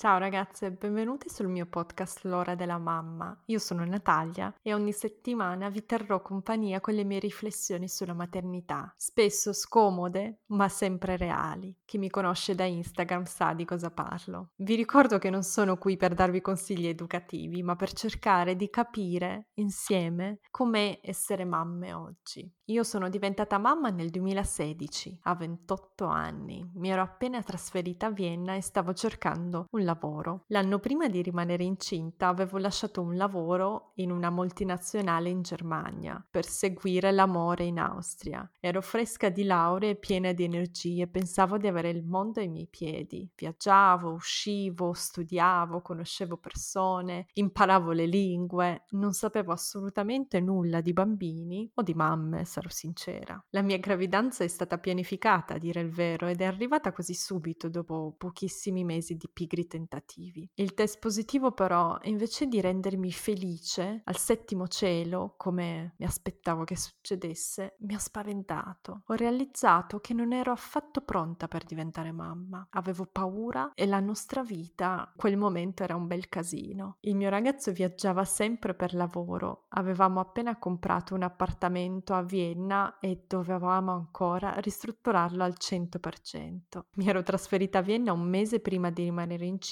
Ciao ragazze, benvenute sul mio podcast L'ora della mamma. Io sono Natalia e ogni settimana vi terrò compagnia con le mie riflessioni sulla maternità, spesso scomode ma sempre reali. Chi mi conosce da Instagram sa di cosa parlo. Vi ricordo che non sono qui per darvi consigli educativi, ma per cercare di capire insieme com'è essere mamme oggi. Io sono diventata mamma nel 2016, a 28 anni. Mi ero appena trasferita a Vienna e stavo cercando un lavoro. L'anno prima di rimanere incinta avevo lasciato un lavoro in una multinazionale in Germania per seguire l'amore in Austria. Ero fresca di laurea e piena di energie, pensavo di avere il mondo ai miei piedi. Viaggiavo, uscivo, studiavo, conoscevo persone, imparavo le lingue, non sapevo assolutamente nulla di bambini o di mamme, sarò sincera. La mia gravidanza è stata pianificata, a dire il vero, ed è arrivata così subito dopo pochissimi mesi di pigri tentativi. Il test positivo però, invece di rendermi felice al settimo cielo, come mi aspettavo che succedesse, mi ha spaventato. Ho realizzato che non ero affatto pronta per diventare mamma. Avevo paura e la nostra vita, quel momento era un bel casino. Il mio ragazzo viaggiava sempre per lavoro, avevamo appena comprato un appartamento a Vienna e dovevamo ancora ristrutturarlo al 100%. Mi ero trasferita a Vienna un mese prima di rimanere incinta,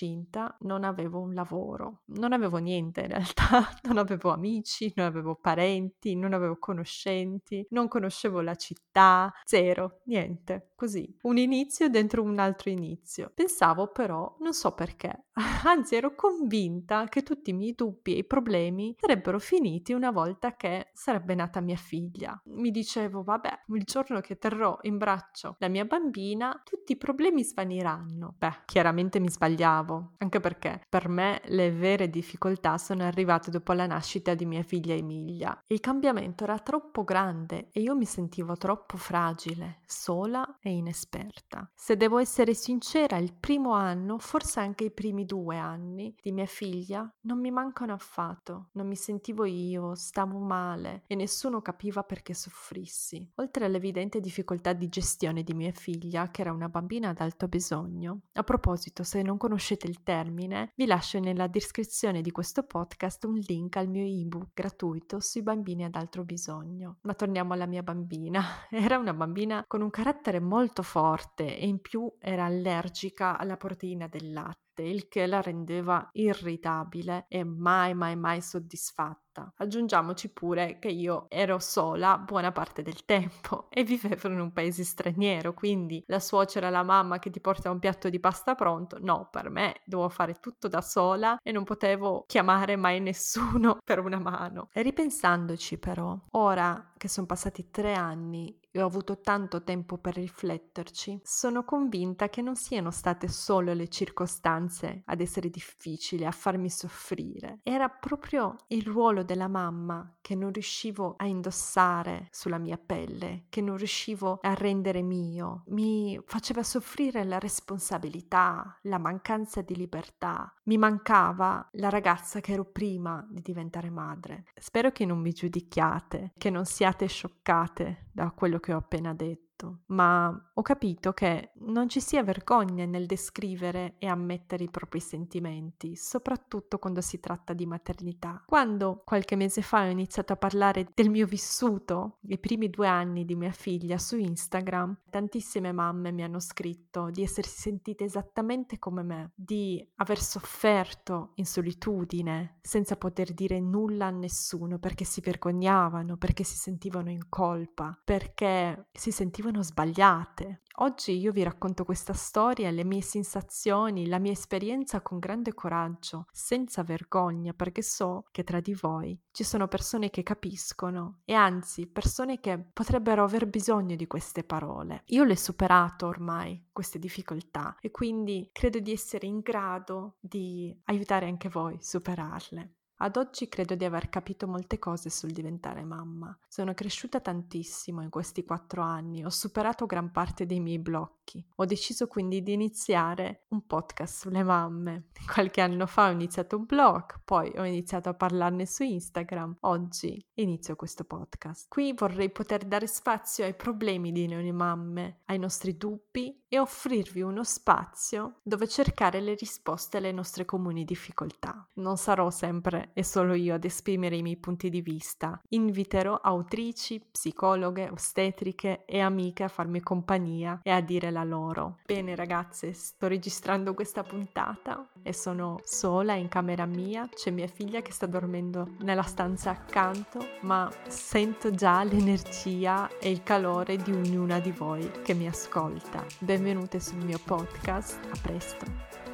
non avevo un lavoro, non avevo niente in realtà, non avevo amici, non avevo parenti, non avevo conoscenti, non conoscevo la città, zero, niente, così. Un inizio dentro un altro inizio. Pensavo però, non so perché, anzi ero convinta che tutti i miei dubbi e i problemi sarebbero finiti una volta che sarebbe nata mia figlia. Mi dicevo, vabbè, il giorno che terrò in braccio la mia bambina, tutti i problemi svaniranno. Beh, chiaramente mi sbagliavo, anche perché per me le vere difficoltà sono arrivate dopo la nascita di mia figlia Emilia. Il cambiamento era troppo grande e io mi sentivo troppo fragile, sola e inesperta. Se devo essere sincera, il primo anno, forse anche i primi due anni di mia figlia, non mi mancano affatto. Non mi sentivo io, stavo male e nessuno capiva perché soffrissi. Oltre all'evidente difficoltà di gestione di mia figlia, che era una bambina ad alto bisogno, a proposito, se non conoscete il termine, vi lascio nella descrizione di questo podcast un link al mio ebook gratuito sui bambini ad alto bisogno. Ma torniamo alla mia bambina. Era una bambina con un carattere molto forte e in più era allergica alla proteina del latte il che la rendeva irritabile e mai mai mai soddisfatta. Aggiungiamoci pure che io ero sola buona parte del tempo e vivevo in un paese straniero, quindi la suocera, la mamma che ti porta un piatto di pasta pronto, no, per me dovevo fare tutto da sola e non potevo chiamare mai nessuno per una mano. E ripensandoci però, ora che sono passati tre anni e ho avuto tanto tempo per rifletterci, sono convinta che non siano state solo le circostanze ad essere difficili, a farmi soffrire. Era proprio il ruolo della mamma che non riuscivo a indossare sulla mia pelle, che non riuscivo a rendere mio. Mi faceva soffrire la responsabilità, la mancanza di libertà. Mi mancava la ragazza che ero prima di diventare madre. Spero che non mi giudichiate, che non siate scioccate da quello che ho appena detto detto, ma ho capito che non ci sia vergogna nel descrivere e ammettere i propri sentimenti, soprattutto quando si tratta di maternità. Quando qualche mese fa ho iniziato a parlare del mio vissuto, i primi due anni di mia figlia su Instagram, tantissime mamme mi hanno scritto di essersi sentite esattamente come me, di aver sofferto in solitudine, senza poter dire nulla a nessuno perché si vergognavano, perché si sentivano in colpa, perché si sentivano venivano sbagliate. Oggi io vi racconto questa storia, le mie sensazioni, la mia esperienza con grande coraggio, senza vergogna, perché so che tra di voi ci sono persone che capiscono e anzi persone che potrebbero aver bisogno di queste parole. Io le ho superato ormai queste difficoltà e quindi credo di essere in grado di aiutare anche voi a superarle. Ad oggi credo di aver capito molte cose sul diventare mamma. Sono cresciuta tantissimo in questi quattro anni, ho superato gran parte dei miei blocchi. Ho deciso quindi di iniziare un podcast sulle mamme. Qualche anno fa ho iniziato un blog, poi ho iniziato a parlarne su Instagram. Oggi inizio questo podcast. Qui vorrei poter dare spazio ai problemi di noi mamme, ai nostri dubbi e offrirvi uno spazio dove cercare le risposte alle nostre comuni difficoltà. Non sarò sempre e solo io ad esprimere i miei punti di vista. Inviterò autrici, psicologhe, ostetriche e amiche a farmi compagnia e a dire la loro. Bene ragazze, sto registrando questa puntata e sono sola in camera mia, c'è mia figlia che sta dormendo nella stanza accanto, ma sento già l'energia e il calore di ognuna di voi che mi ascolta. Benvenute sul mio podcast, a presto.